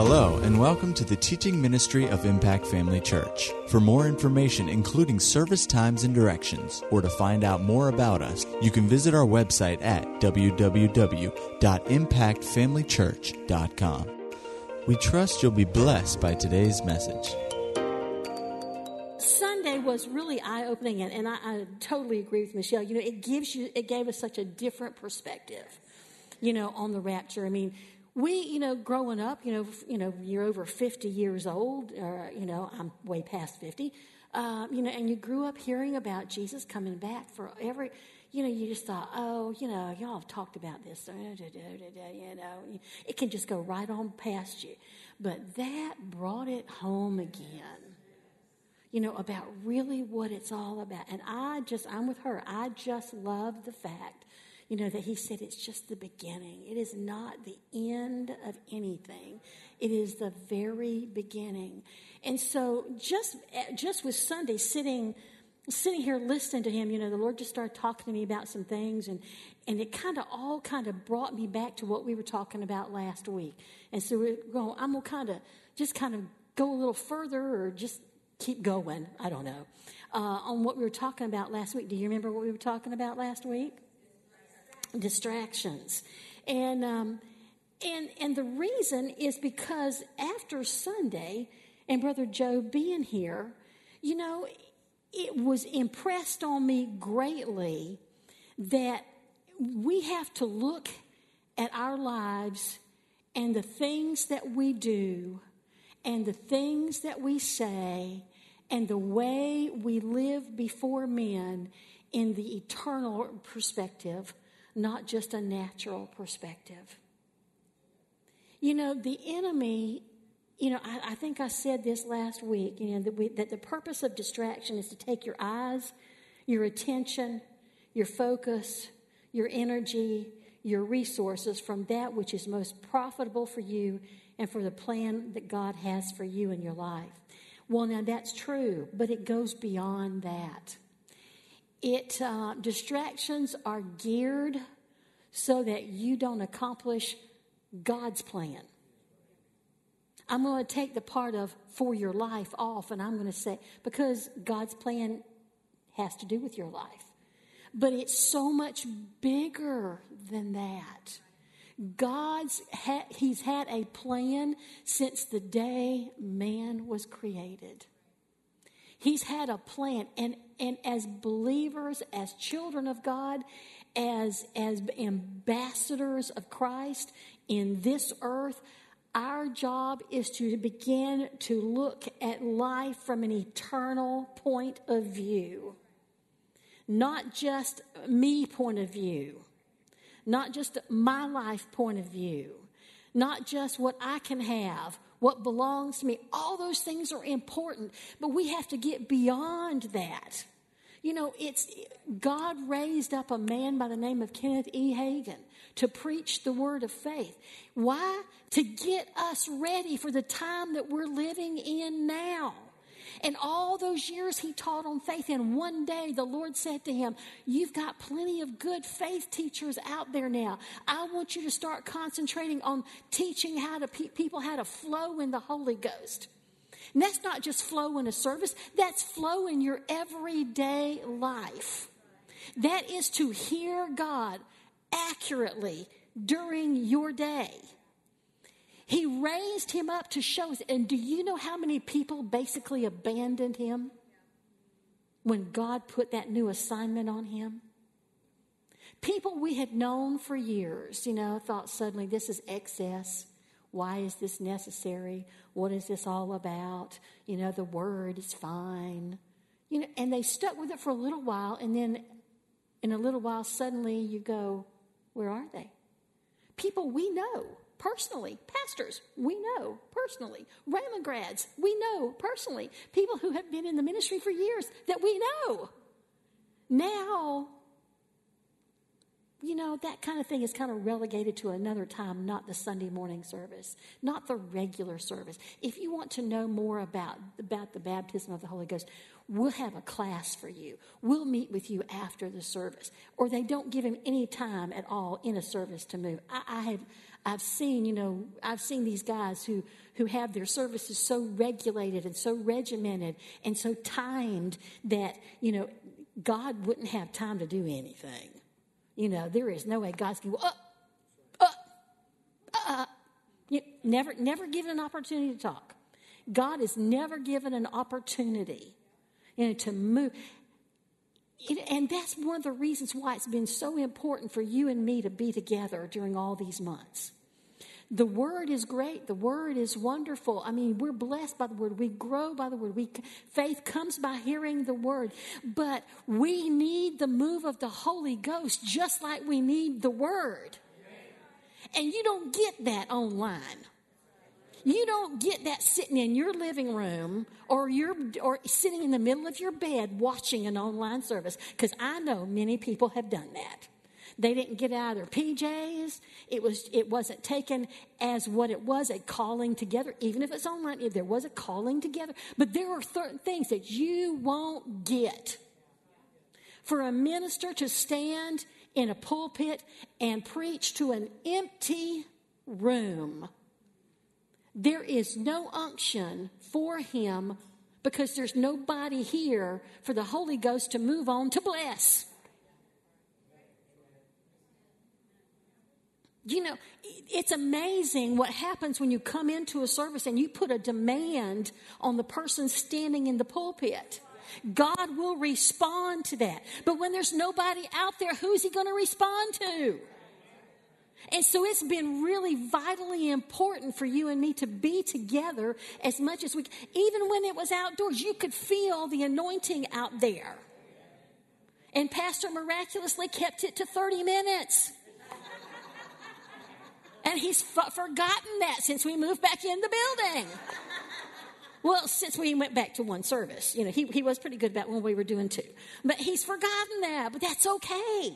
Hello, and welcome to the teaching ministry of Impact Family Church. For more information, including service times and directions, or to find out more about us, you can visit our website at www.impactfamilychurch.com. We trust you'll be blessed by today's message. Sunday was really eye opening, and, and I, I totally agree with Michelle. You know, it gives you, it gave us such a different perspective, you know, on the rapture. I mean, we, you know, growing up, you know, you know, you're over 50 years old, or, you know, I'm way past 50, uh, you know, and you grew up hearing about Jesus coming back for every, you know, you just thought, oh, you know, y'all have talked about this, you know, it can just go right on past you. But that brought it home again, you know, about really what it's all about. And I just, I'm with her. I just love the fact you know, that he said it's just the beginning. It is not the end of anything. It is the very beginning. And so just, just with Sunday sitting, sitting here listening to him, you know, the Lord just started talking to me about some things and, and it kind of all kind of brought me back to what we were talking about last week. And so we're going, I'm to kind of just kind of go a little further or just keep going. I don't know. Uh, on what we were talking about last week. Do you remember what we were talking about last week? Distractions. And, um, and, and the reason is because after Sunday and Brother Joe being here, you know, it was impressed on me greatly that we have to look at our lives and the things that we do and the things that we say and the way we live before men in the eternal perspective not just a natural perspective. You know, the enemy, you know, I, I think I said this last week, you know, that, we, that the purpose of distraction is to take your eyes, your attention, your focus, your energy, your resources from that which is most profitable for you and for the plan that God has for you in your life. Well, now that's true, but it goes beyond that. It uh, distractions are geared so that you don't accomplish God's plan. I'm going to take the part of for your life off, and I'm going to say, because God's plan has to do with your life. But it's so much bigger than that. God's ha- He's had a plan since the day man was created. He's had a plan, and and as believers, as children of God, as, as ambassadors of Christ in this earth, our job is to begin to look at life from an eternal point of view. Not just me point of view, not just my life point of view, not just what I can have, what belongs to me. All those things are important, but we have to get beyond that. You know, it's God raised up a man by the name of Kenneth E. Hagin to preach the word of faith. Why? To get us ready for the time that we're living in now. And all those years he taught on faith, and one day the Lord said to him, You've got plenty of good faith teachers out there now. I want you to start concentrating on teaching how to pe- people how to flow in the Holy Ghost. And that's not just flow in a service, that's flow in your everyday life. That is to hear God accurately during your day. He raised him up to show us. And do you know how many people basically abandoned him when God put that new assignment on him? People we had known for years, you know, thought suddenly this is excess. Why is this necessary? What is this all about? You know, the word is fine. You know, and they stuck with it for a little while, and then in a little while, suddenly you go, Where are they? People we know personally, pastors we know personally, Rhema grads we know personally, people who have been in the ministry for years that we know. Now, you know, that kind of thing is kind of relegated to another time, not the Sunday morning service, not the regular service. If you want to know more about, about the baptism of the Holy Ghost, we'll have a class for you. We'll meet with you after the service. Or they don't give him any time at all in a service to move. I, I have I've seen, you know, I've seen these guys who, who have their services so regulated and so regimented and so timed that, you know, God wouldn't have time to do anything. You know, there is no way God's going to go, up, uh, up, uh, up. Uh, you, never, never given an opportunity to talk. God is never given an opportunity, you know, to move. It, and that's one of the reasons why it's been so important for you and me to be together during all these months. The word is great. The word is wonderful. I mean, we're blessed by the word. We grow by the word. We, faith comes by hearing the word. But we need the move of the Holy Ghost just like we need the word. And you don't get that online. You don't get that sitting in your living room or you're or sitting in the middle of your bed watching an online service because I know many people have done that. They didn't get out of their PJs. It was it wasn't taken as what it was a calling together. Even if it's online, if there was a calling together, but there are certain things that you won't get. For a minister to stand in a pulpit and preach to an empty room, there is no unction for him because there's nobody here for the Holy Ghost to move on to bless. You know, it's amazing what happens when you come into a service and you put a demand on the person standing in the pulpit. God will respond to that. But when there's nobody out there, who's he going to respond to? And so it's been really vitally important for you and me to be together as much as we even when it was outdoors, you could feel the anointing out there. And Pastor miraculously kept it to 30 minutes. And he's f- forgotten that since we moved back in the building. Well, since we went back to one service, you know, he, he was pretty good about when we were doing two. But he's forgotten that, but that's okay.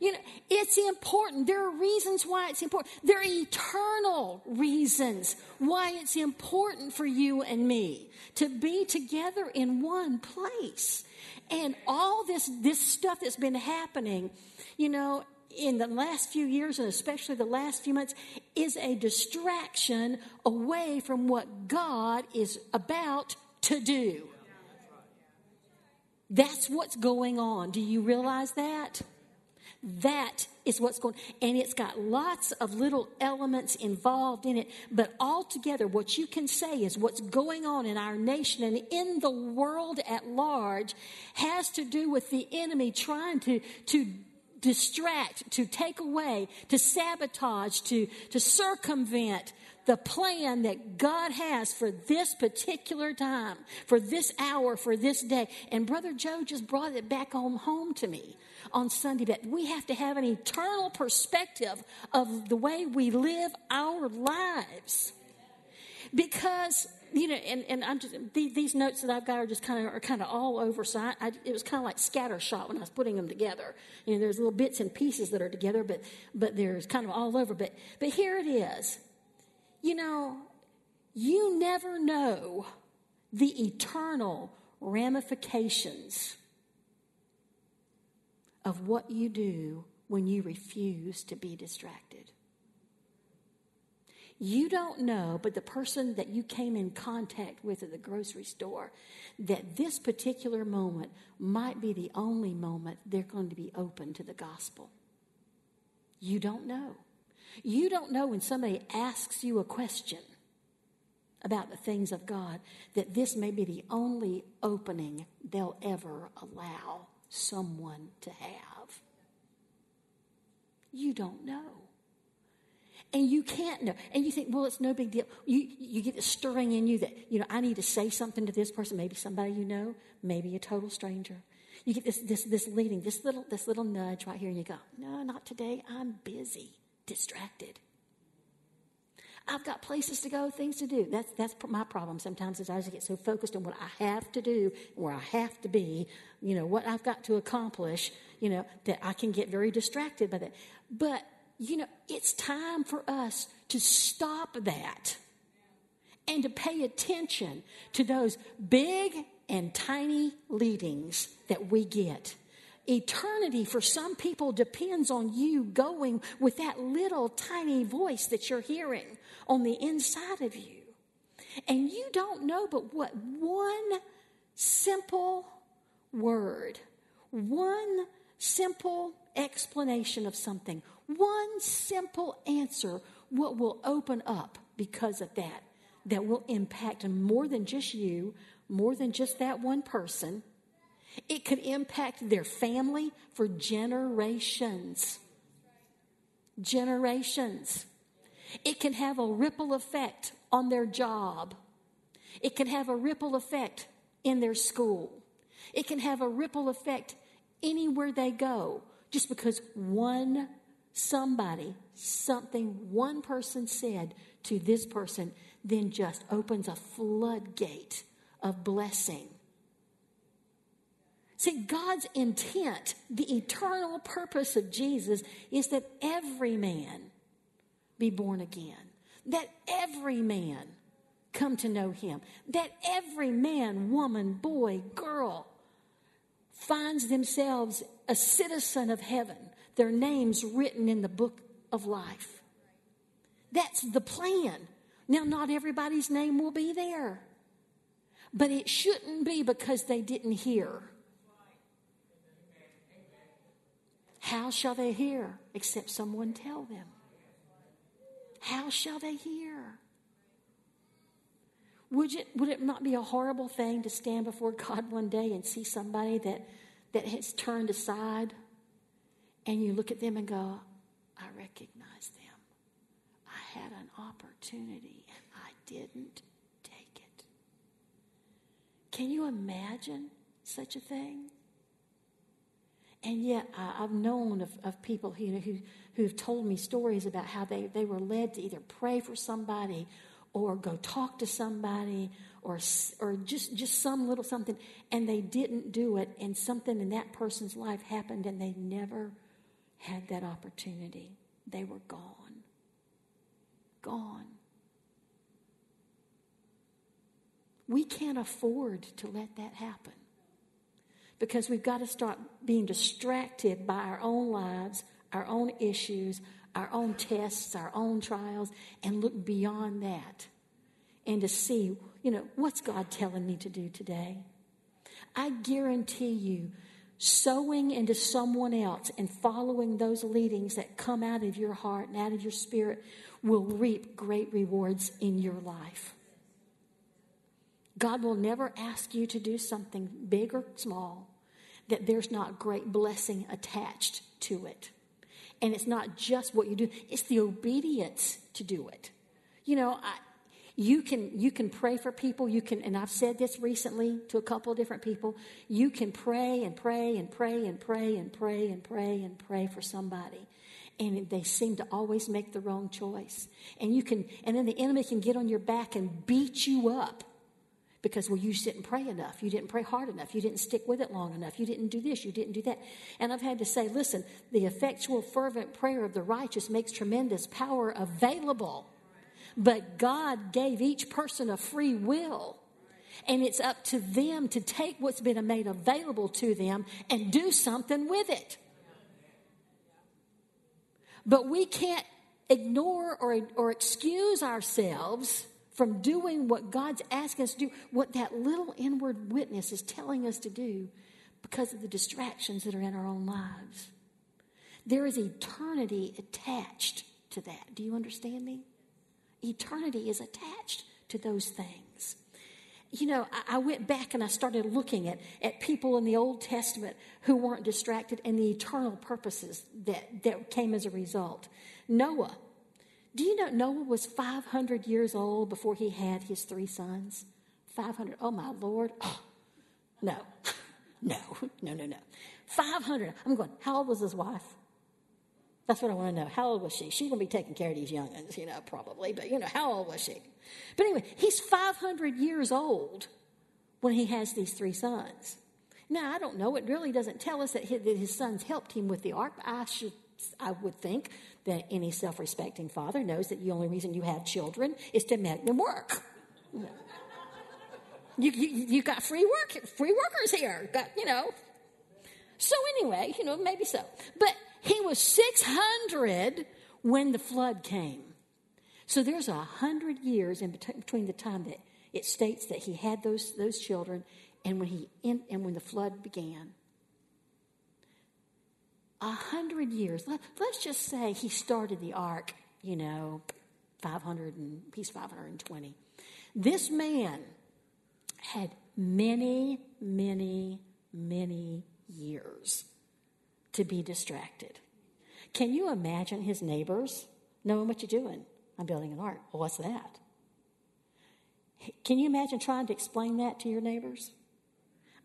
You know, it's important. There are reasons why it's important. There are eternal reasons why it's important for you and me to be together in one place. And all this, this stuff that's been happening, you know, in the last few years and especially the last few months is a distraction away from what God is about to do. That's what's going on. Do you realize that? That is what's going and it's got lots of little elements involved in it, but altogether what you can say is what's going on in our nation and in the world at large has to do with the enemy trying to to distract, to take away, to sabotage, to, to circumvent the plan that God has for this particular time, for this hour, for this day. And Brother Joe just brought it back home, home to me on Sunday that we have to have an eternal perspective of the way we live our lives. Because you know, and, and I'm just these notes that I've got are just kind of are kind of all over. So I, I, it was kind of like scattershot when I was putting them together. You know, there's little bits and pieces that are together, but but there's kind of all over. But but here it is. You know, you never know the eternal ramifications of what you do when you refuse to be distracted. You don't know, but the person that you came in contact with at the grocery store, that this particular moment might be the only moment they're going to be open to the gospel. You don't know. You don't know when somebody asks you a question about the things of God that this may be the only opening they'll ever allow someone to have. You don't know. And you can't know. And you think, well, it's no big deal. You, you get a stirring in you that, you know, I need to say something to this person, maybe somebody you know, maybe a total stranger. You get this, this, this leading, this little, this little nudge right here, and you go, no, not today. I'm busy, distracted. I've got places to go, things to do. That's, that's my problem sometimes is I just get so focused on what I have to do, where I have to be, you know, what I've got to accomplish, you know, that I can get very distracted by that. But, you know, it's time for us to stop that and to pay attention to those big and tiny leadings that we get. Eternity for some people depends on you going with that little tiny voice that you're hearing on the inside of you. And you don't know but what one simple word, one simple explanation of something, one simple answer, what will open up because of that, that will impact more than just you, more than just that one person. It could impact their family for generations. Generations. It can have a ripple effect on their job. It can have a ripple effect in their school. It can have a ripple effect anywhere they go just because one somebody, something one person said to this person then just opens a floodgate of blessing. See, God's intent, the eternal purpose of Jesus, is that every man be born again, that every man come to know Him, that every man, woman, boy, girl finds themselves a citizen of heaven, their names written in the book of life. That's the plan. Now, not everybody's name will be there, but it shouldn't be because they didn't hear. How shall they hear except someone tell them? How shall they hear? Would it, would it not be a horrible thing to stand before God one day and see somebody that, that has turned aside and you look at them and go, I recognize them. I had an opportunity and I didn't take it. Can you imagine such a thing? And yet, I, have known of, of people you know, who, who've told me stories about how they, they were led to either pray for somebody or go talk to somebody or, or just, just some little something, and they didn't do it, and something in that person's life happened, and they never had that opportunity. They were gone. Gone. We can't afford to let that happen because we've got to start being distracted by our own lives, our own issues, our own tests, our own trials, and look beyond that and to see, you know, what's God telling me to do today? I guarantee you, sowing into someone else and following those leadings that come out of your heart and out of your spirit will reap great rewards in your life. God will never ask you to do something big or small that there's not great blessing attached to it. And it's not just what you do, it's the obedience to do it. You know, I, you can you can pray for people you can and i've said this recently to a couple of different people you can pray and pray and pray and pray and pray and pray and pray for somebody and they seem to always make the wrong choice and you can and then the enemy can get on your back and beat you up because well you didn't pray enough. You didn't pray hard enough. You didn't stick with it long enough. You didn't do this. You didn't do that. And i've had to say listen the effectual fervent prayer of the righteous makes tremendous power available. But god gave each person a free will. And it's up to them to take what's been made available to them and do something with it. But we can't ignore or, or excuse ourselves from doing what God's asking us to do, what that little inward witness is telling us to do because of the distractions that are in our own lives. There is eternity attached to that. Do you understand me? Eternity is attached to those things. You know, I, I went back and I started looking at, at people in the Old Testament who weren't distracted and the eternal purposes that, that came as a result. Noah, do you know Noah was 500 years old before he had his three sons? 500. Oh, my Lord. Oh, no, no, no, no, no. 500. I'm going, how old was his wife? That's what I want to know. How old was she? She's going to be taking care of these youngins, you know, probably. But, you know, how old was she? But anyway, he's 500 years old when he has these three sons. Now, I don't know. It really doesn't tell us that his, that his sons helped him with the ark. I should, I would think that any self-respecting father knows that the only reason you have children is to make them work. You, you, you got free work, free workers here. Got, you know. So anyway, you know, maybe so. But he was 600 when the flood came. So there's a hundred years in between the time that it states that he had those, those children and when he in, and when the flood began. A hundred years. Let, let's just say he started the ark, you know, 500 and he's 520. This man had many, many, many years to be distracted. Can you imagine his neighbors knowing what you're doing? I'm building an ark. Well, what's that? Can you imagine trying to explain that to your neighbors?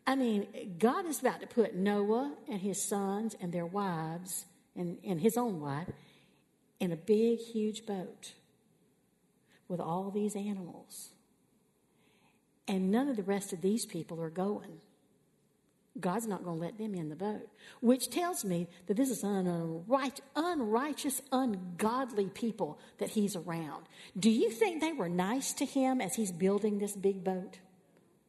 I mean, God is about to put Noah and his sons and their wives and, and his own wife in a big, huge boat with all these animals. And none of the rest of these people are going. God's not going to let them in the boat, which tells me that this is an unright, unrighteous, ungodly people that he's around. Do you think they were nice to him as he's building this big boat?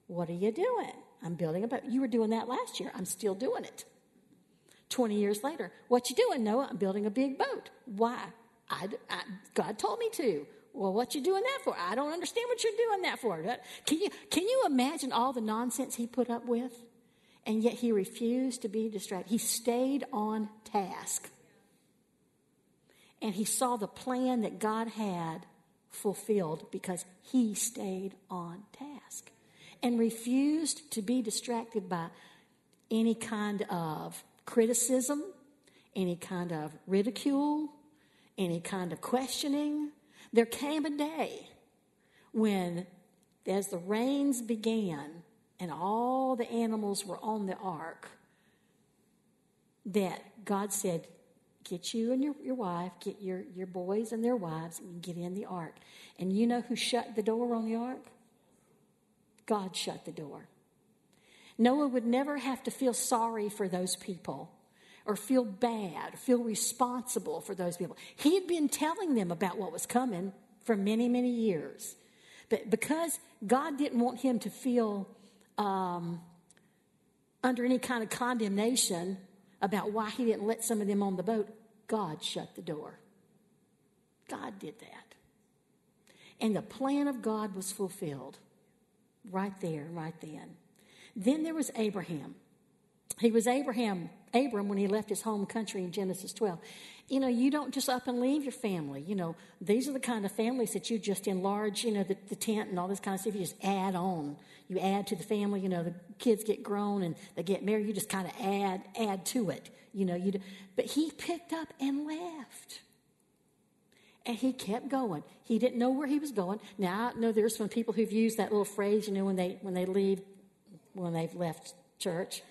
What are you doing? I'm building a boat. You were doing that last year. I'm still doing it. 20 years later, what you doing, Noah? I'm building a big boat. Why? I, I, God told me to. Well, what you doing that for? I don't understand what you're doing that for. Can you, can you imagine all the nonsense he put up with? And yet he refused to be distracted. He stayed on task. And he saw the plan that God had fulfilled because he stayed on task and refused to be distracted by any kind of criticism, any kind of ridicule, any kind of questioning. There came a day when, as the rains began and all the animals were on the ark, that God said, Get you and your, your wife, get your, your boys and their wives, and get in the ark. And you know who shut the door on the ark? God shut the door. Noah would never have to feel sorry for those people or feel bad, or feel responsible for those people. He had been telling them about what was coming for many, many years. But because God didn't want him to feel um, under any kind of condemnation about why he didn't let some of them on the boat, God shut the door. God did that. And the plan of God was fulfilled right there, right then. Then there was Abraham. He was Abraham, Abram when he left his home country in Genesis 12. You know, you don't just up and leave your family. You know, these are the kind of families that you just enlarge, you know, the, the tent and all this kind of stuff. You just add on. You add to the family. You know, the kids get grown and they get married. You just kind of add, add to it. You know, you. Do, but he picked up and left. And he kept going. He didn't know where he was going. Now I know there's some people who've used that little phrase, you know, when they when they leave, when they've left church,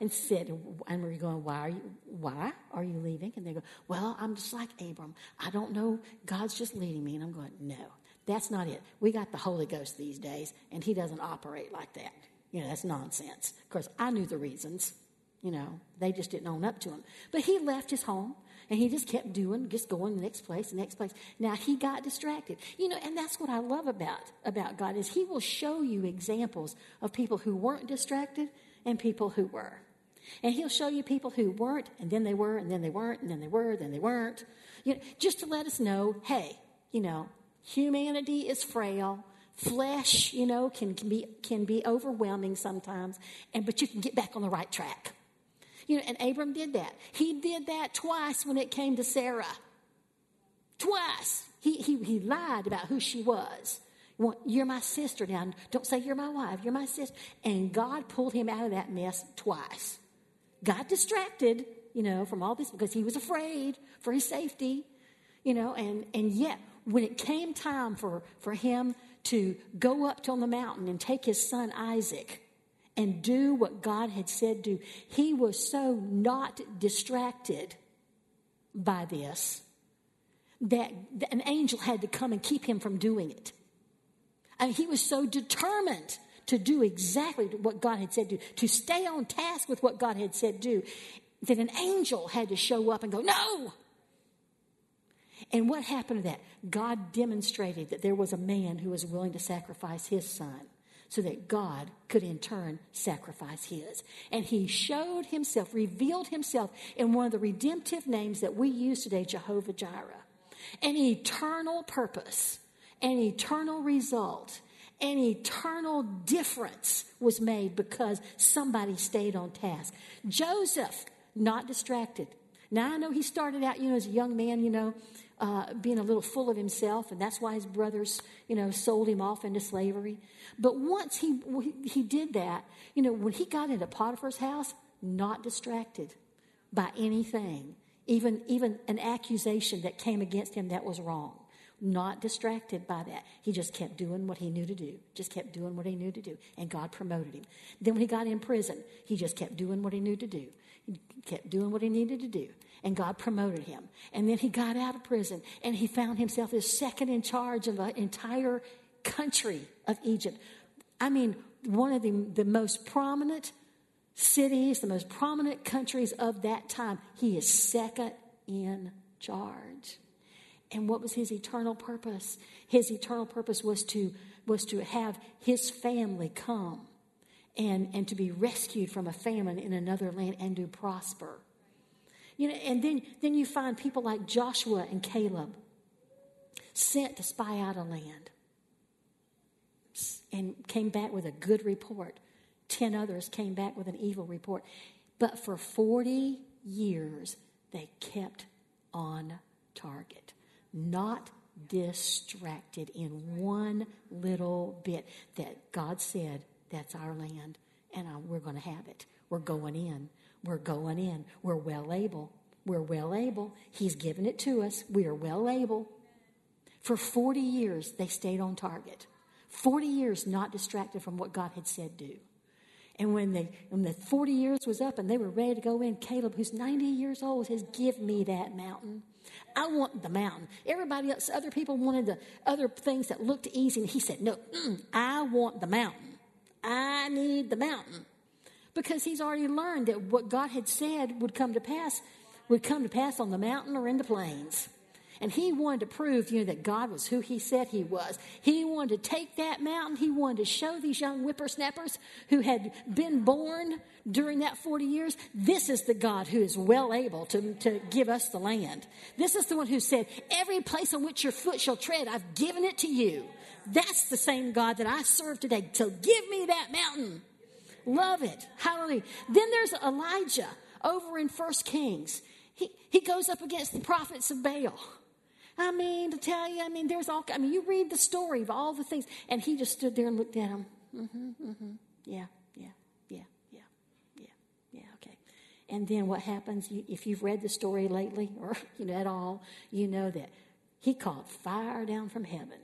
and said, and we're going, why are you why are you leaving? And they go, well, I'm just like Abram. I don't know. God's just leading me. And I'm going, no, that's not it. We got the Holy Ghost these days, and He doesn't operate like that. You know, that's nonsense. Of course, I knew the reasons. You know, they just didn't own up to him. But he left his home. And he just kept doing, just going the next place, the next place. Now he got distracted. You know, and that's what I love about, about God is he will show you examples of people who weren't distracted and people who were. And he'll show you people who weren't, and then they were, and then they weren't, and then they were, then they weren't. You know, just to let us know, hey, you know, humanity is frail. Flesh, you know, can, can be can be overwhelming sometimes, and but you can get back on the right track. You know, and Abram did that. He did that twice when it came to Sarah. Twice. He, he, he lied about who she was. You're my sister now. Don't say you're my wife. You're my sister. And God pulled him out of that mess twice. Got distracted, you know, from all this because he was afraid for his safety, you know, and, and yet when it came time for, for him to go up on the mountain and take his son Isaac, and do what God had said do. He was so not distracted by this that an angel had to come and keep him from doing it. And he was so determined to do exactly what God had said do, to stay on task with what God had said do, that an angel had to show up and go, No! And what happened to that? God demonstrated that there was a man who was willing to sacrifice his son so that God could in turn sacrifice his. And he showed himself, revealed himself in one of the redemptive names that we use today, Jehovah Jireh. An eternal purpose, an eternal result, an eternal difference was made because somebody stayed on task. Joseph, not distracted. Now I know he started out, you know, as a young man, you know, uh, being a little full of himself, and that's why his brothers, you know, sold him off into slavery. But once he he did that, you know, when he got into Potiphar's house, not distracted by anything, even even an accusation that came against him that was wrong. Not distracted by that. He just kept doing what he knew to do. Just kept doing what he knew to do. And God promoted him. Then when he got in prison, he just kept doing what he knew to do. He kept doing what he needed to do and God promoted him. And then he got out of prison and he found himself as second in charge of the entire country of Egypt. I mean, one of the, the most prominent cities, the most prominent countries of that time. He is second in charge. And what was his eternal purpose? His eternal purpose was to, was to have his family come and, and to be rescued from a famine in another land and to prosper. You know, and then, then you find people like Joshua and Caleb sent to spy out a land and came back with a good report. Ten others came back with an evil report. But for 40 years, they kept on target, not distracted in one little bit that God said, That's our land, and uh, we're going to have it. We're going in. We're going in. We're well able. We're well able. He's given it to us. We are well able. For 40 years, they stayed on target. 40 years not distracted from what God had said do. And when, they, when the 40 years was up and they were ready to go in, Caleb, who's 90 years old, says, Give me that mountain. I want the mountain. Everybody else, other people wanted the other things that looked easy. And he said, No, I want the mountain. I need the mountain because he's already learned that what God had said would come to pass would come to pass on the mountain or in the plains. And he wanted to prove, you know, that God was who he said he was. He wanted to take that mountain. He wanted to show these young whippersnappers who had been born during that 40 years, this is the God who is well able to, to give us the land. This is the one who said, every place on which your foot shall tread, I've given it to you. That's the same God that I serve today. So give me that mountain. Love it. Hallelujah. Then there's Elijah over in First Kings. He, he goes up against the prophets of Baal. I mean, to tell you, I mean, there's all, I mean, you read the story of all the things. And he just stood there and looked at him. Mm-hmm, mm-hmm. Yeah, yeah, yeah, yeah, yeah, yeah, okay. And then what happens, if you've read the story lately or, you know, at all, you know that he called fire down from heaven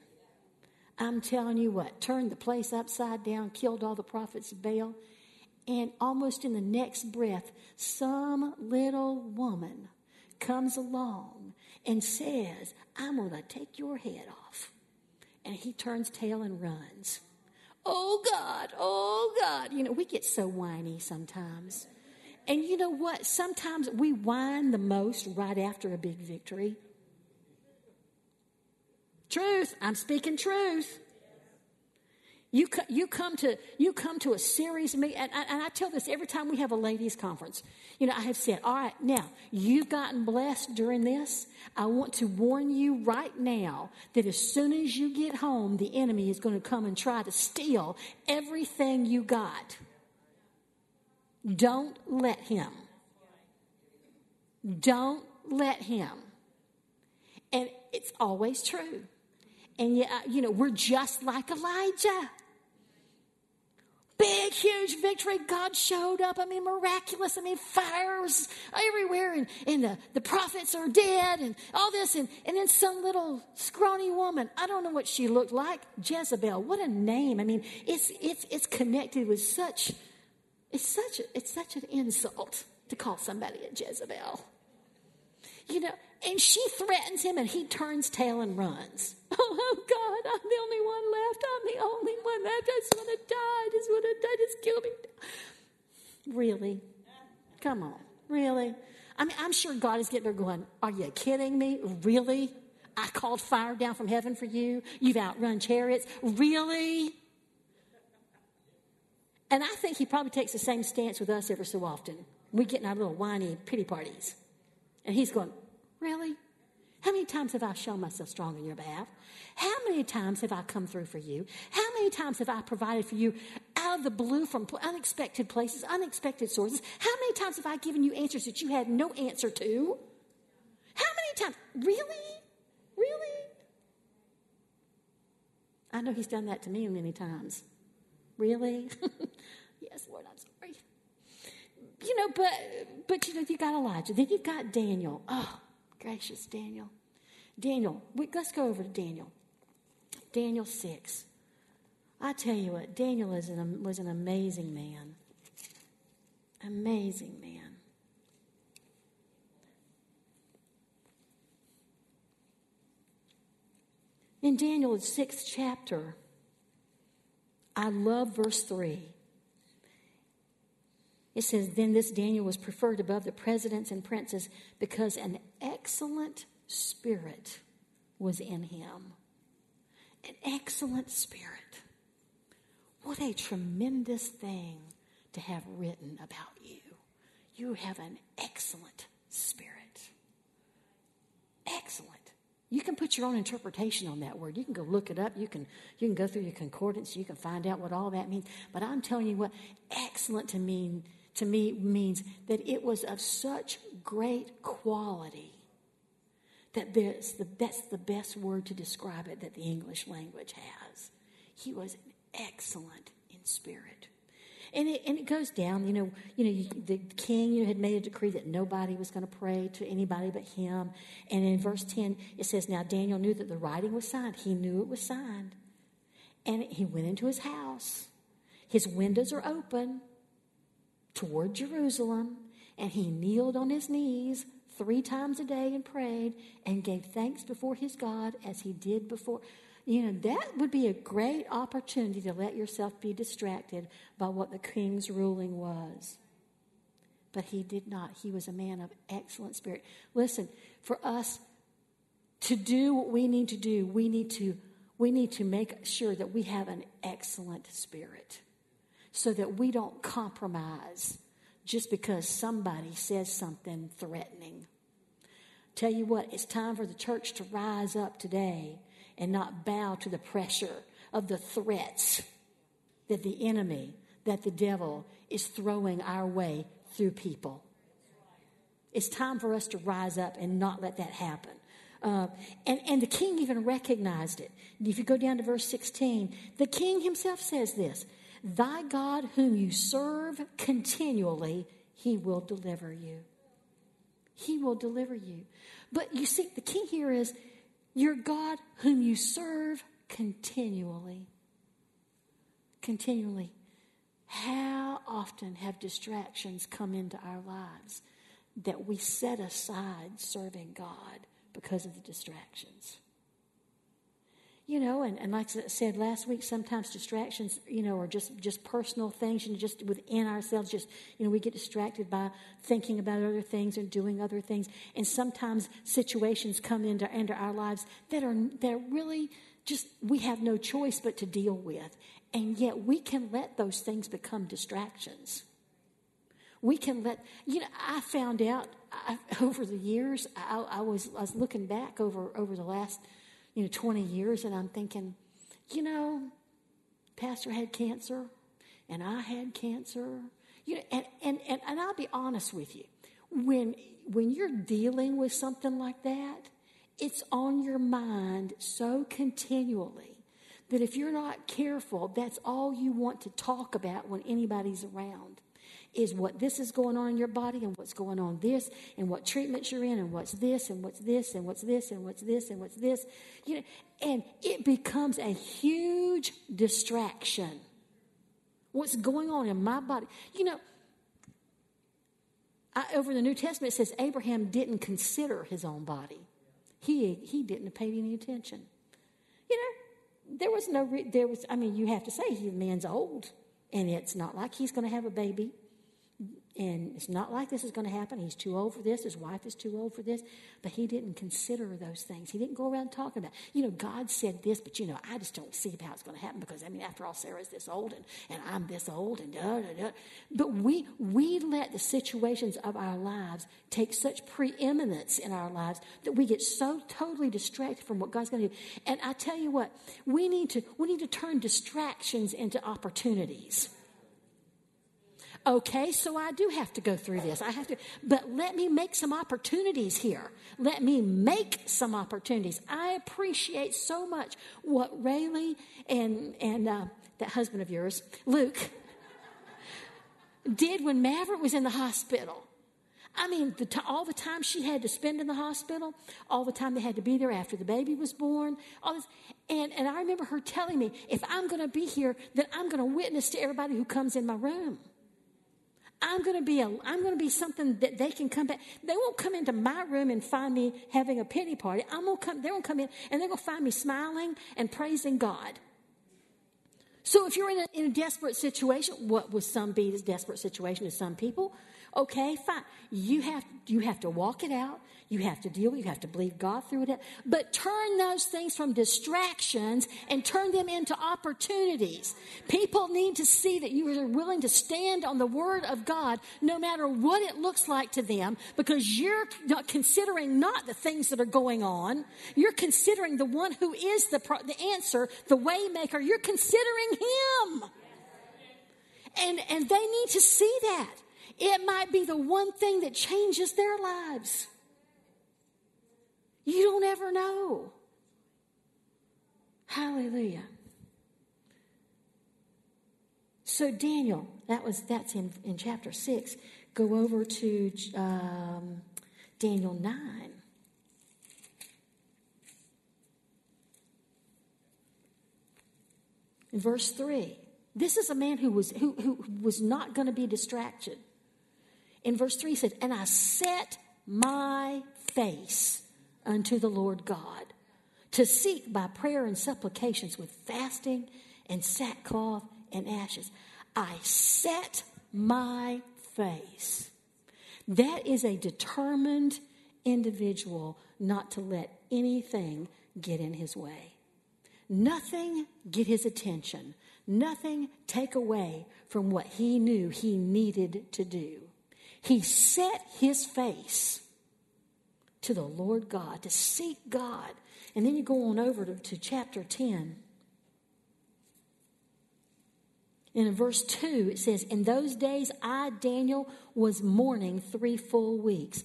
I'm telling you what, turned the place upside down, killed all the prophets of Baal, and almost in the next breath, some little woman comes along and says, I'm going to take your head off. And he turns tail and runs. Oh God, oh God. You know, we get so whiny sometimes. And you know what? Sometimes we whine the most right after a big victory. Truth. I'm speaking truth. You, you, come to, you come to a series of me, and, and I tell this every time we have a ladies' conference. You know, I have said, all right, now, you've gotten blessed during this. I want to warn you right now that as soon as you get home, the enemy is going to come and try to steal everything you got. Don't let him. Don't let him. And it's always true. And you know, we're just like Elijah. Big, huge victory. God showed up. I mean, miraculous. I mean, fires everywhere, and, and the, the prophets are dead, and all this. And, and then some little scrawny woman. I don't know what she looked like. Jezebel. What a name. I mean, it's, it's, it's connected with such, it's such, a, it's such an insult to call somebody a Jezebel. You know, and she threatens him and he turns tail and runs. Oh, God, I'm the only one left. I'm the only one left. I just want to die. I just want to die. Just kill me. Really? Come on. Really? I mean, I'm sure God is getting there going, Are you kidding me? Really? I called fire down from heaven for you. You've outrun chariots. Really? And I think he probably takes the same stance with us every so often. We get in our little whiny pity parties. And he's going, Really? How many times have I shown myself strong in your behalf? How many times have I come through for you? How many times have I provided for you out of the blue from unexpected places, unexpected sources? How many times have I given you answers that you had no answer to? How many times? Really? Really? I know he's done that to me many times. Really? yes, Lord, I'm sorry. You know, but but you know, you got Elijah. Then you've got Daniel. Oh, gracious Daniel. Daniel, we, let's go over to Daniel. Daniel 6. I tell you what, Daniel is an, was an amazing man. Amazing man. In Daniel's sixth chapter, I love verse 3. It says, Then this Daniel was preferred above the presidents and princes because an excellent spirit was in him. An excellent spirit. What a tremendous thing to have written about you. You have an excellent spirit. Excellent. You can put your own interpretation on that word. You can go look it up. You can, you can go through your concordance. You can find out what all that means. But I'm telling you what, excellent to mean to me means that it was of such great quality that there's the, that's the best word to describe it that the English language has. He was excellent in spirit. And it, and it goes down, you know, you know, the king you know, had made a decree that nobody was going to pray to anybody but him. And in verse 10, it says, Now Daniel knew that the writing was signed. He knew it was signed. And he went into his house. His windows are open toward Jerusalem, and he kneeled on his knees three times a day and prayed and gave thanks before his God as he did before. You know, that would be a great opportunity to let yourself be distracted by what the king's ruling was. But he did not. He was a man of excellent spirit. Listen, for us to do what we need to do, we need to we need to make sure that we have an excellent spirit so that we don't compromise just because somebody says something threatening. Tell you what, it's time for the church to rise up today and not bow to the pressure of the threats that the enemy, that the devil is throwing our way through people. It's time for us to rise up and not let that happen. Uh, and, and the king even recognized it. If you go down to verse 16, the king himself says this Thy God, whom you serve continually, he will deliver you. He will deliver you. But you see, the key here is your God whom you serve continually. Continually. How often have distractions come into our lives that we set aside serving God because of the distractions? You know, and, and like I said last week, sometimes distractions, you know, are just, just personal things and just within ourselves, just, you know, we get distracted by thinking about other things and doing other things. And sometimes situations come into, into our lives that are, that really just, we have no choice but to deal with. And yet we can let those things become distractions. We can let, you know, I found out I, over the years, I, I, was, I was looking back over, over the last you know, 20 years, and I'm thinking, you know, Pastor had cancer, and I had cancer. You know, and, and, and, and I'll be honest with you. When, when you're dealing with something like that, it's on your mind so continually that if you're not careful, that's all you want to talk about when anybody's around is what this is going on in your body and what's going on this and what treatments you're in and what's this and what's this and what's this and what's this and what's this. You know, and it becomes a huge distraction. What's going on in my body? You know, I, over the New Testament, it says Abraham didn't consider his own body. He, he didn't pay any attention. You know, there was no, there was, I mean, you have to say, he man's old, and it's not like he's going to have a baby. And it's not like this is going to happen. He's too old for this. His wife is too old for this. But he didn't consider those things. He didn't go around talking about, you know, God said this, but, you know, I just don't see how it's going to happen because, I mean, after all, Sarah's this old and, and I'm this old and da, da, da. But we, we let the situations of our lives take such preeminence in our lives that we get so totally distracted from what God's going to do. And I tell you what, we need to, we need to turn distractions into opportunities. Okay, so I do have to go through this. I have to, but let me make some opportunities here. Let me make some opportunities. I appreciate so much what Rayleigh and and uh, that husband of yours, Luke, did when Maverick was in the hospital. I mean, the t- all the time she had to spend in the hospital, all the time they had to be there after the baby was born, all this. And, and I remember her telling me, if I'm going to be here, then I'm going to witness to everybody who comes in my room. I'm going to be a, I'm going to be something that they can come back. They won't come into my room and find me having a pity party. I'm going to come, they're going to come in and they're going to find me smiling and praising God. So if you're in a, in a desperate situation, what would some be a desperate situation to some people? Okay, fine. You have, you have to walk it out. You have to deal with it. You have to believe God through it. But turn those things from distractions and turn them into opportunities. People need to see that you are willing to stand on the Word of God no matter what it looks like to them because you're considering not the things that are going on. You're considering the one who is the, the answer, the waymaker. You're considering Him. And, and they need to see that. It might be the one thing that changes their lives. You don't ever know. Hallelujah. So Daniel, that was that's in, in chapter six. Go over to um, Daniel nine. In verse three, this is a man who was who, who was not going to be distracted in verse 3 he said, And I set my face unto the Lord God to seek by prayer and supplications with fasting and sackcloth and ashes. I set my face. That is a determined individual not to let anything get in his way. Nothing get his attention. Nothing take away from what he knew he needed to do. He set his face to the Lord God, to seek God. And then you go on over to, to chapter 10. And in verse 2, it says, In those days I, Daniel, was mourning three full weeks.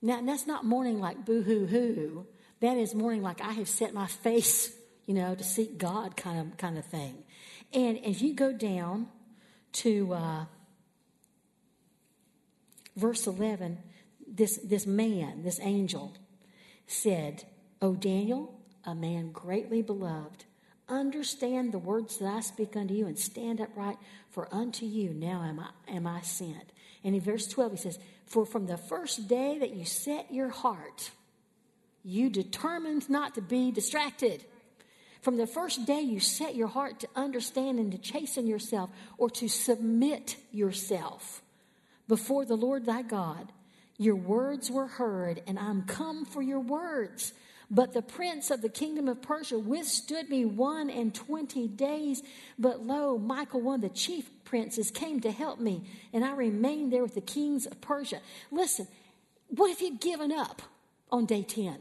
Now, that's not mourning like boo hoo hoo. That is mourning like I have set my face, you know, to seek God kind of, kind of thing. And if you go down to uh, verse 11, this, this man, this angel, said, O Daniel, a man greatly beloved, understand the words that I speak unto you and stand upright, for unto you now am I, am I sent. And in verse 12, he says, For from the first day that you set your heart, you determined not to be distracted. From the first day you set your heart to understand and to chasten yourself or to submit yourself before the Lord thy God. Your words were heard, and I'm come for your words. But the prince of the kingdom of Persia withstood me one and twenty days. But lo, Michael, one of the chief princes, came to help me, and I remained there with the kings of Persia. Listen, what if he'd given up on day 10?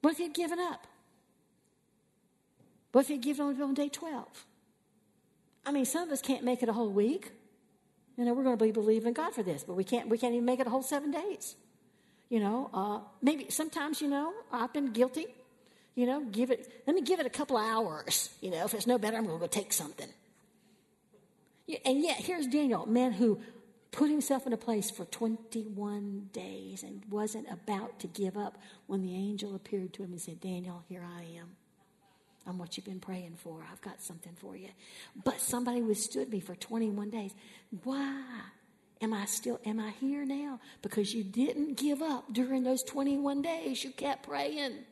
What if he'd given up? What if he'd given up on day 12? I mean, some of us can't make it a whole week. You know, we're going to be believing God for this, but we can't. We can't even make it a whole seven days. You know, uh, maybe sometimes you know I've been guilty. You know, give it. Let me give it a couple hours. You know, if it's no better, I'm going to go take something. And yet, here's Daniel, man who put himself in a place for 21 days and wasn't about to give up when the angel appeared to him and said, Daniel, here I am. I'm what you've been praying for. I've got something for you. But somebody withstood me for 21 days. Why? Am I still, am I here now? Because you didn't give up during those 21 days. You kept praying.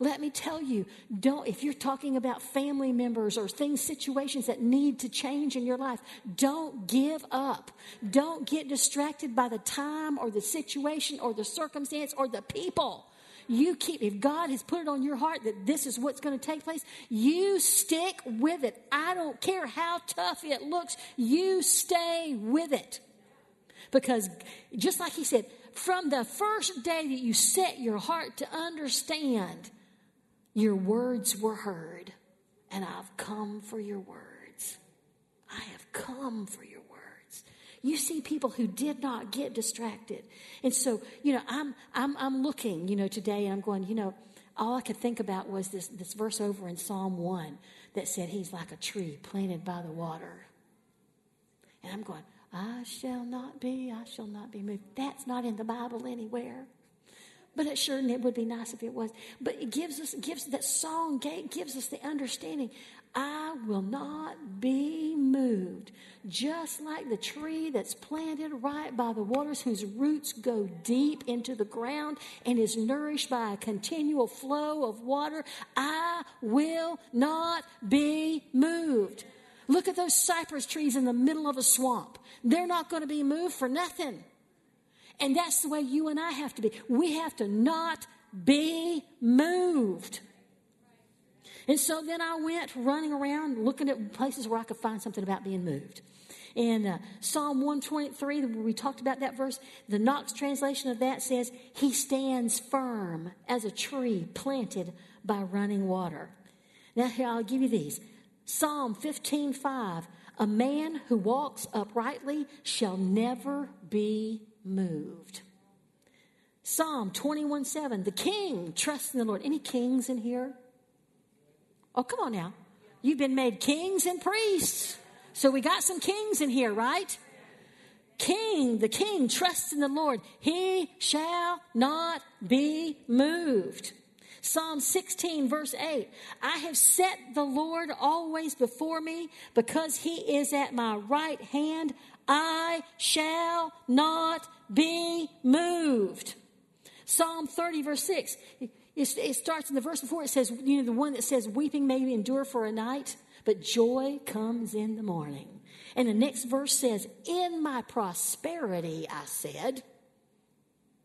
Let me tell you, don't, if you're talking about family members or things, situations that need to change in your life, don't give up. Don't get distracted by the time or the situation or the circumstance or the people. You keep, if God has put it on your heart that this is what's going to take place, you stick with it. I don't care how tough it looks, you stay with it. Because just like he said, from the first day that you set your heart to understand, your words were heard, and I've come for your words. I have come for. You see people who did not get distracted. And so, you know, I'm, I'm, I'm looking, you know, today and I'm going, you know, all I could think about was this, this verse over in Psalm 1 that said he's like a tree planted by the water. And I'm going, I shall not be, I shall not be moved. That's not in the Bible anywhere. But it sure it would be nice if it was. But it gives us gives that song gives us the understanding. I will not be moved. Just like the tree that's planted right by the waters, whose roots go deep into the ground and is nourished by a continual flow of water, I will not be moved. Look at those cypress trees in the middle of a swamp. They're not going to be moved for nothing. And that's the way you and I have to be. We have to not be moved. And so then I went running around looking at places where I could find something about being moved. In uh, Psalm 123, where we talked about that verse, the Knox translation of that says, He stands firm as a tree planted by running water. Now, here, I'll give you these. Psalm 15:5 A man who walks uprightly shall never be moved. Psalm 21 7 The king trusts in the Lord. Any kings in here? Oh, come on now. You've been made kings and priests. So we got some kings in here, right? King, the king trusts in the Lord. He shall not be moved. Psalm 16, verse 8 I have set the Lord always before me because he is at my right hand. I shall not be moved. Psalm 30, verse 6. It, starts in the verse before. It says, you know, the one that says, weeping may endure for a night, but joy comes in the morning. And the next verse says, In my prosperity, I said,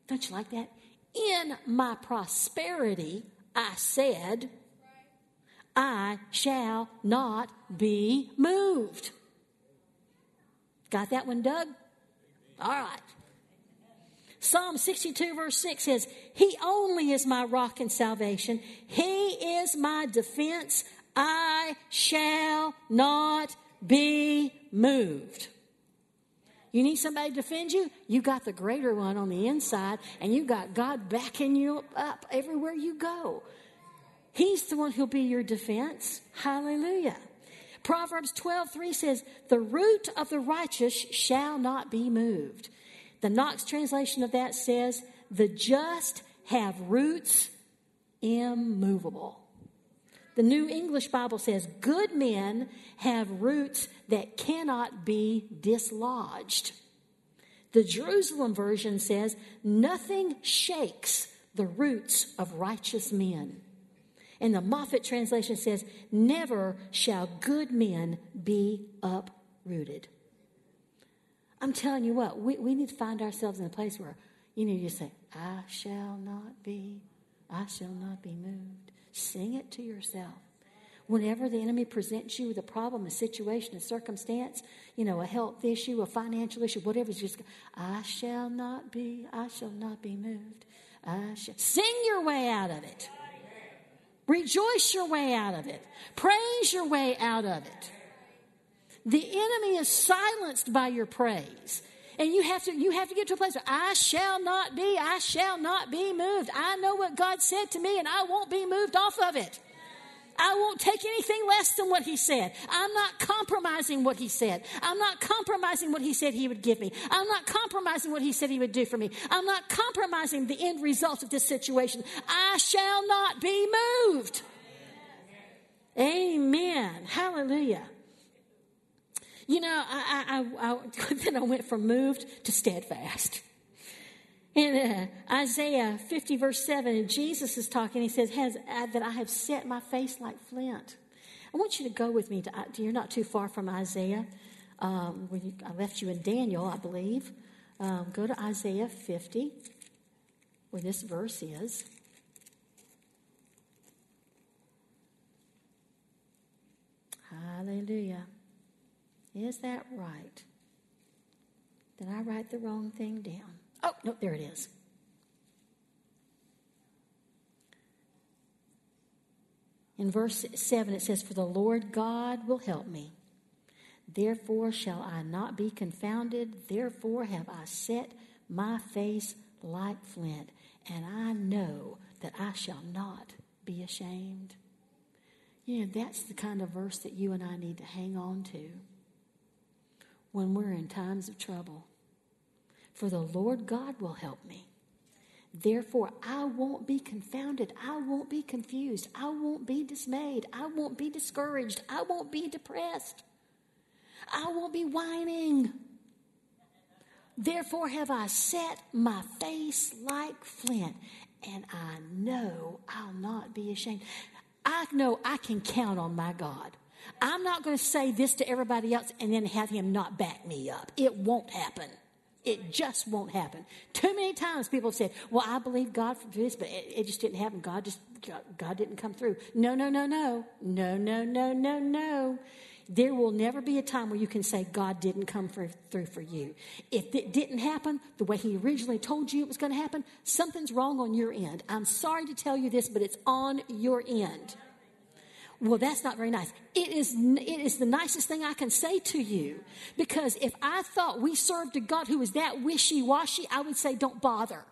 Don't you like that? In my prosperity, I said, I shall not be moved. Got that one, Doug? All right. Psalm 62, verse 6 says, He only is my rock and salvation. He is my defense. I shall not be moved. You need somebody to defend you? You got the greater one on the inside, and you got God backing you up everywhere you go. He's the one who'll be your defense. Hallelujah. Proverbs 12, 3 says, The root of the righteous shall not be moved. The Knox translation of that says, The just have roots immovable. The New English Bible says, Good men have roots that cannot be dislodged. The Jerusalem version says, Nothing shakes the roots of righteous men. And the Moffatt translation says, Never shall good men be uprooted. I'm telling you what, we, we need to find ourselves in a place where, you know, you say, I shall not be, I shall not be moved. Sing it to yourself. Whenever the enemy presents you with a problem, a situation, a circumstance, you know, a health issue, a financial issue, whatever, it's just, I shall not be, I shall not be moved. I shall. Sing your way out of it. Rejoice your way out of it. Praise your way out of it. The enemy is silenced by your praise. And you have to you have to get to a place where I shall not be, I shall not be moved. I know what God said to me and I won't be moved off of it. I won't take anything less than what he said. I'm not compromising what he said. I'm not compromising what he said he would give me. I'm not compromising what he said he would do for me. I'm not compromising the end result of this situation. I shall not be moved. Amen. Hallelujah. You know, I, I, I, then I went from moved to steadfast. In uh, Isaiah 50, verse 7, Jesus is talking. He says, Has, uh, That I have set my face like flint. I want you to go with me. To, uh, you're not too far from Isaiah. Um, you, I left you in Daniel, I believe. Um, go to Isaiah 50, where this verse is. Hallelujah. Is that right? Did I write the wrong thing down? Oh, no, there it is. In verse 7, it says, For the Lord God will help me. Therefore shall I not be confounded. Therefore have I set my face like flint, and I know that I shall not be ashamed. You know, that's the kind of verse that you and I need to hang on to when we're in times of trouble. For the Lord God will help me. Therefore, I won't be confounded. I won't be confused. I won't be dismayed. I won't be discouraged. I won't be depressed. I won't be whining. Therefore, have I set my face like flint, and I know I'll not be ashamed. I know I can count on my God. I'm not going to say this to everybody else and then have him not back me up. It won't happen. It just won't happen. Too many times people have said, Well, I believe God for this, but it, it just didn't happen. God just, God, didn't come through. No, no, no, no. No, no, no, no, no. There will never be a time where you can say God didn't come for, through for you. If it didn't happen the way He originally told you it was going to happen, something's wrong on your end. I'm sorry to tell you this, but it's on your end. Well, that's not very nice. It is, it is the nicest thing I can say to you. Because if I thought we served a God who was that wishy washy, I would say, don't bother.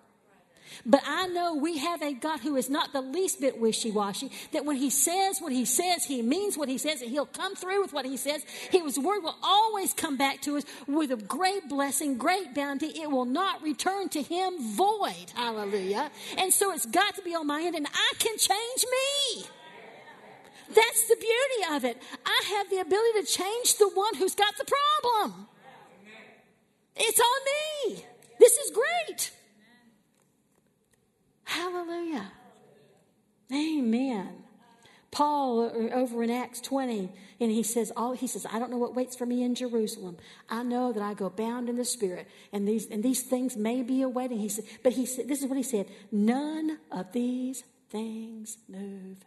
But I know we have a God who is not the least bit wishy washy, that when He says what He says, He means what He says, and He'll come through with what He says. His word will always come back to us with a great blessing, great bounty. It will not return to Him void. Hallelujah. And so it's got to be on my end, and I can change me. That's the beauty of it. I have the ability to change the one who's got the problem. It's on me. This is great. Hallelujah. Amen. Paul uh, over in Acts 20, and he says, all he says, I don't know what waits for me in Jerusalem. I know that I go bound in the spirit, and these and these things may be awaiting. He said, but he said, this is what he said: None of these things move.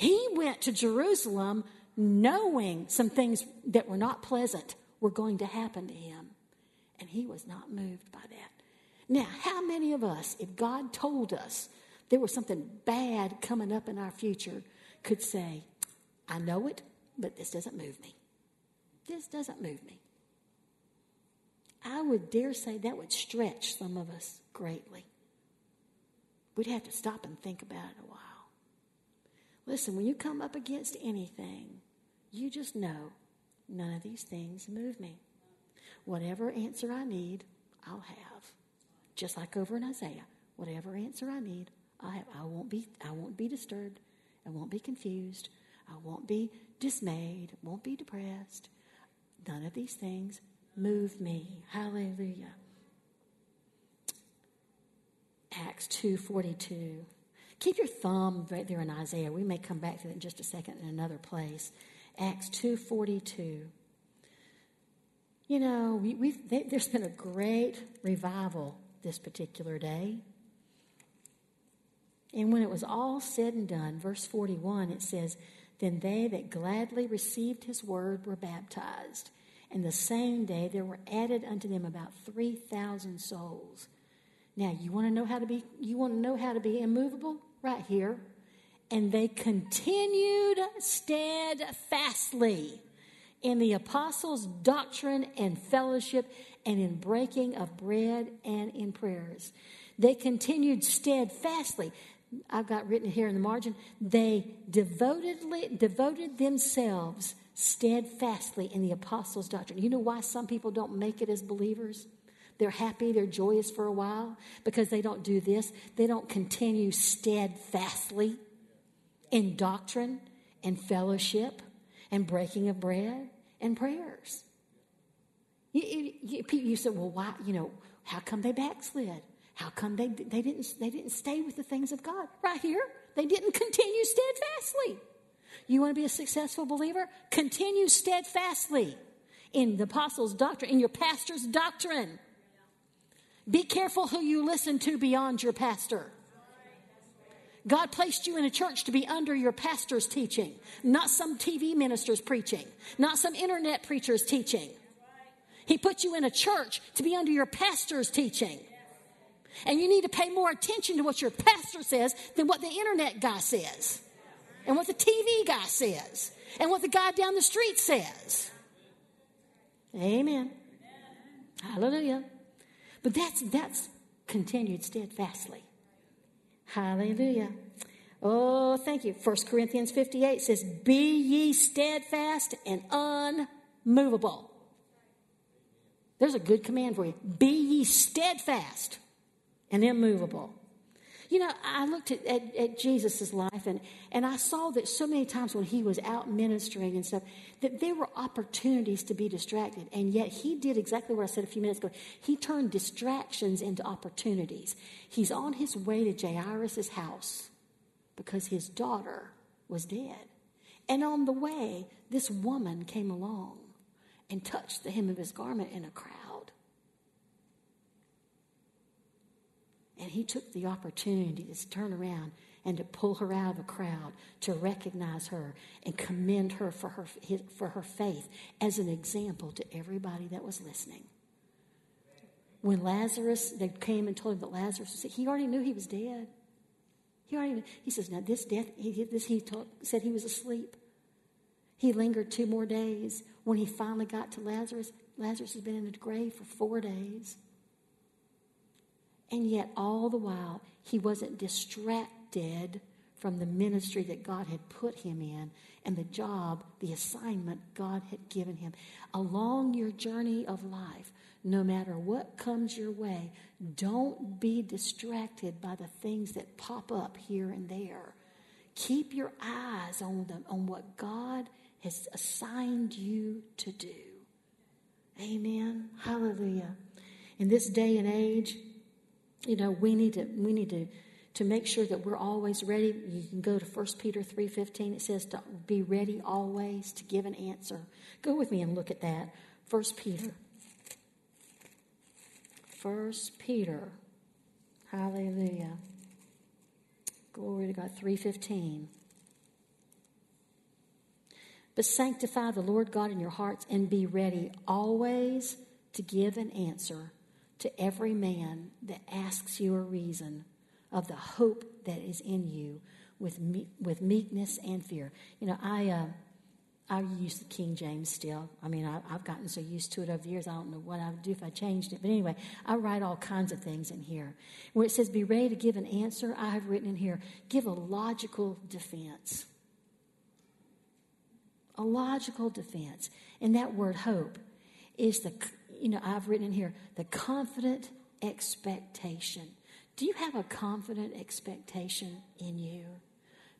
He went to Jerusalem knowing some things that were not pleasant were going to happen to him. And he was not moved by that. Now, how many of us, if God told us there was something bad coming up in our future, could say, I know it, but this doesn't move me? This doesn't move me. I would dare say that would stretch some of us greatly. We'd have to stop and think about it a while. Listen, when you come up against anything, you just know none of these things move me. Whatever answer I need, I'll have. Just like over in Isaiah, whatever answer I need, I have. I won't be I won't be disturbed. I won't be confused. I won't be dismayed. Won't be depressed. None of these things move me. Hallelujah. Acts 2:42 Keep your thumb right there in Isaiah. We may come back to that in just a second in another place. Acts 2.42. You know, we, have there's been a great revival this particular day. And when it was all said and done, verse 41, it says, Then they that gladly received his word were baptized. And the same day there were added unto them about 3,000 souls. Now, you want to know how to be you want to know how to be immovable? Right here. And they continued steadfastly in the apostles' doctrine and fellowship and in breaking of bread and in prayers. They continued steadfastly. I've got written here in the margin, they devotedly devoted themselves steadfastly in the apostles' doctrine. You know why some people don't make it as believers? They're happy, they're joyous for a while because they don't do this. They don't continue steadfastly in doctrine and fellowship and breaking of bread and prayers. You, you, you said, well, why, you know, how come they backslid? How come they, they, didn't, they didn't stay with the things of God? Right here, they didn't continue steadfastly. You want to be a successful believer? Continue steadfastly in the apostles' doctrine, in your pastor's doctrine. Be careful who you listen to beyond your pastor. God placed you in a church to be under your pastor's teaching, not some TV minister's preaching, not some internet preacher's teaching. He put you in a church to be under your pastor's teaching. And you need to pay more attention to what your pastor says than what the internet guy says, and what the TV guy says, and what the guy down the street says. Amen. Hallelujah. But that's that's continued steadfastly. Hallelujah. Oh, thank you. 1 Corinthians 58 says, Be ye steadfast and unmovable. There's a good command for you. Be ye steadfast and immovable. You know, I looked at, at, at Jesus' life and, and I saw that so many times when he was out ministering and stuff, that there were opportunities to be distracted. And yet he did exactly what I said a few minutes ago. He turned distractions into opportunities. He's on his way to Jairus' house because his daughter was dead. And on the way, this woman came along and touched the hem of his garment in a crowd. And he took the opportunity to turn around and to pull her out of the crowd, to recognize her and commend her for her, for her faith as an example to everybody that was listening. When Lazarus, they came and told him that Lazarus was sick, he already knew he was dead. He already knew. He says, now this death, he, this, he said he was asleep. He lingered two more days. When he finally got to Lazarus, Lazarus has been in the grave for four days. And yet, all the while, he wasn't distracted from the ministry that God had put him in and the job, the assignment God had given him. Along your journey of life, no matter what comes your way, don't be distracted by the things that pop up here and there. Keep your eyes on, the, on what God has assigned you to do. Amen. Hallelujah. In this day and age, you know, we need to we need to to make sure that we're always ready. You can go to 1 Peter 3:15. It says to be ready always to give an answer. Go with me and look at that. 1 Peter. 1 Peter. Hallelujah. Glory to God. 3:15. But sanctify the Lord God in your hearts and be ready always to give an answer to every man that asks you a reason of the hope that is in you with me, with meekness and fear. You know, I uh, I use the King James still. I mean, I, have gotten so used to it over the years. I don't know what I would do if I changed it. But anyway, I write all kinds of things in here. Where it says, "Be ready to give an answer," I have written in here, "Give a logical defense." A logical defense, and that word "hope" is the you know, I've written in here the confident expectation. Do you have a confident expectation in you?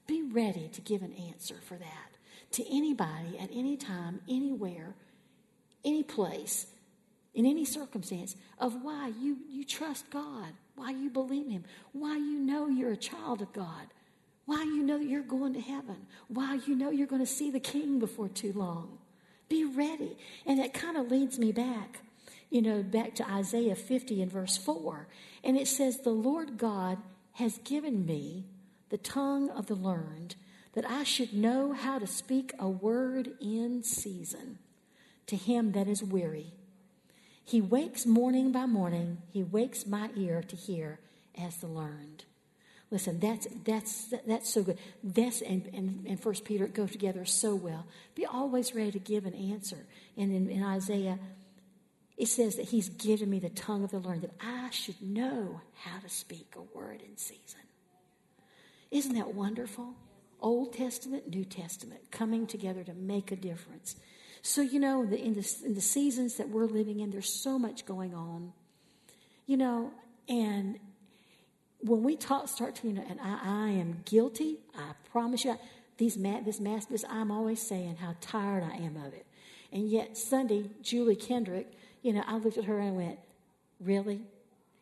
Be ready to give an answer for that to anybody at any time, anywhere, any place, in any circumstance of why you, you trust God, why you believe in Him, why you know you're a child of God, why you know you're going to heaven, why you know you're going to see the King before too long. Be ready. And it kind of leads me back you know, back to Isaiah 50 and verse 4. And it says, The Lord God has given me the tongue of the learned, that I should know how to speak a word in season to him that is weary. He wakes morning by morning, he wakes my ear to hear as the learned. Listen, that's that's that's so good. This and, and, and First Peter go together so well. Be always ready to give an answer. And in, in Isaiah it says that He's given me the tongue of the learned, that I should know how to speak a word in season. Isn't that wonderful? Old Testament, New Testament, coming together to make a difference. So, you know, the, in, the, in the seasons that we're living in, there's so much going on. You know, and when we talk, start to, you know, and I, I am guilty, I promise you, these ma- this mass I'm always saying how tired I am of it. And yet, Sunday, Julie Kendrick, you know, I looked at her and I went, Really?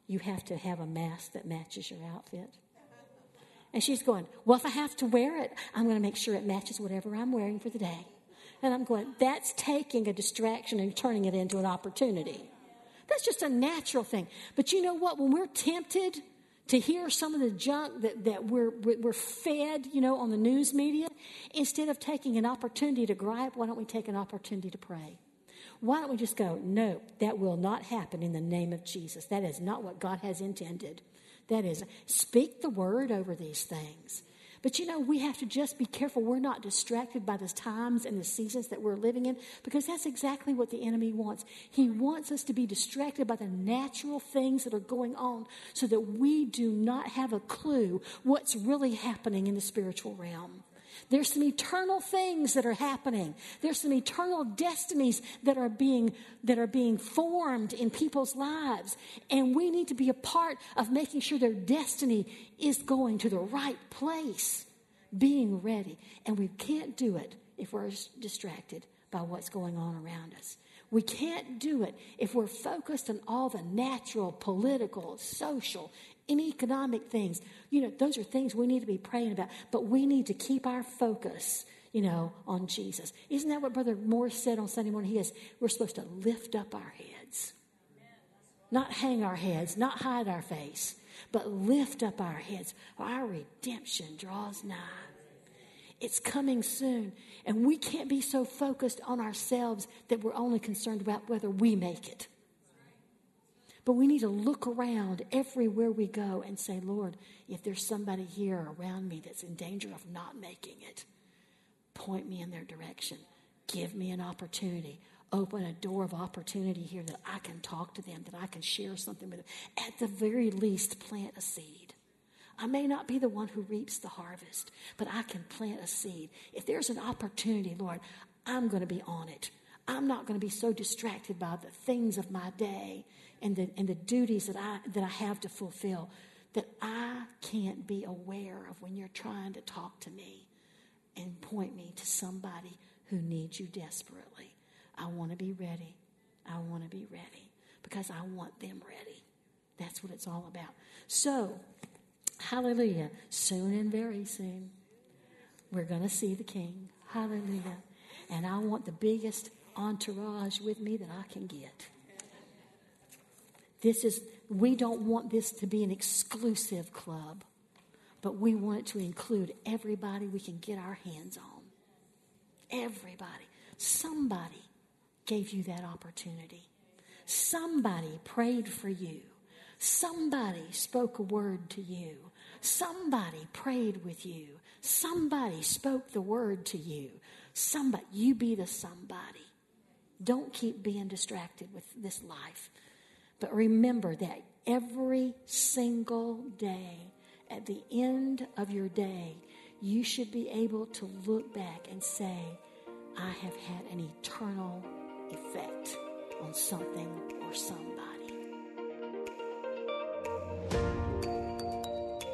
You have to have a mask that matches your outfit? And she's going, Well, if I have to wear it, I'm going to make sure it matches whatever I'm wearing for the day. And I'm going, That's taking a distraction and turning it into an opportunity. That's just a natural thing. But you know what? When we're tempted to hear some of the junk that, that we're, we're fed, you know, on the news media, instead of taking an opportunity to gripe, why don't we take an opportunity to pray? Why don't we just go, no, that will not happen in the name of Jesus. That is not what God has intended. That is, speak the word over these things. But you know, we have to just be careful we're not distracted by the times and the seasons that we're living in because that's exactly what the enemy wants. He wants us to be distracted by the natural things that are going on so that we do not have a clue what's really happening in the spiritual realm. There's some eternal things that are happening. There's some eternal destinies that are being that are being formed in people's lives. And we need to be a part of making sure their destiny is going to the right place, being ready. And we can't do it if we're distracted by what's going on around us. We can't do it if we're focused on all the natural, political, social, and economic things. You know, those are things we need to be praying about, but we need to keep our focus, you know, on Jesus. Isn't that what Brother Morris said on Sunday morning? He is, we're supposed to lift up our heads, not hang our heads, not hide our face, but lift up our heads. Our redemption draws nigh. It's coming soon. And we can't be so focused on ourselves that we're only concerned about whether we make it. But we need to look around everywhere we go and say, Lord, if there's somebody here around me that's in danger of not making it, point me in their direction. Give me an opportunity. Open a door of opportunity here that I can talk to them, that I can share something with them. At the very least, plant a seed. I may not be the one who reaps the harvest, but I can plant a seed. If there's an opportunity, Lord, I'm going to be on it. I'm not going to be so distracted by the things of my day and the, and the duties that I, that I have to fulfill that I can't be aware of when you're trying to talk to me and point me to somebody who needs you desperately. I want to be ready. I want to be ready because I want them ready. That's what it's all about. So, hallelujah. Soon and very soon, we're going to see the King. Hallelujah. And I want the biggest entourage with me that I can get. This is, we don't want this to be an exclusive club, but we want it to include everybody we can get our hands on. Everybody. Somebody gave you that opportunity. Somebody prayed for you. Somebody spoke a word to you. Somebody prayed with you. Somebody spoke the word to you. Somebody, you be the somebody. Don't keep being distracted with this life. But remember that every single day, at the end of your day, you should be able to look back and say, I have had an eternal effect on something or somebody.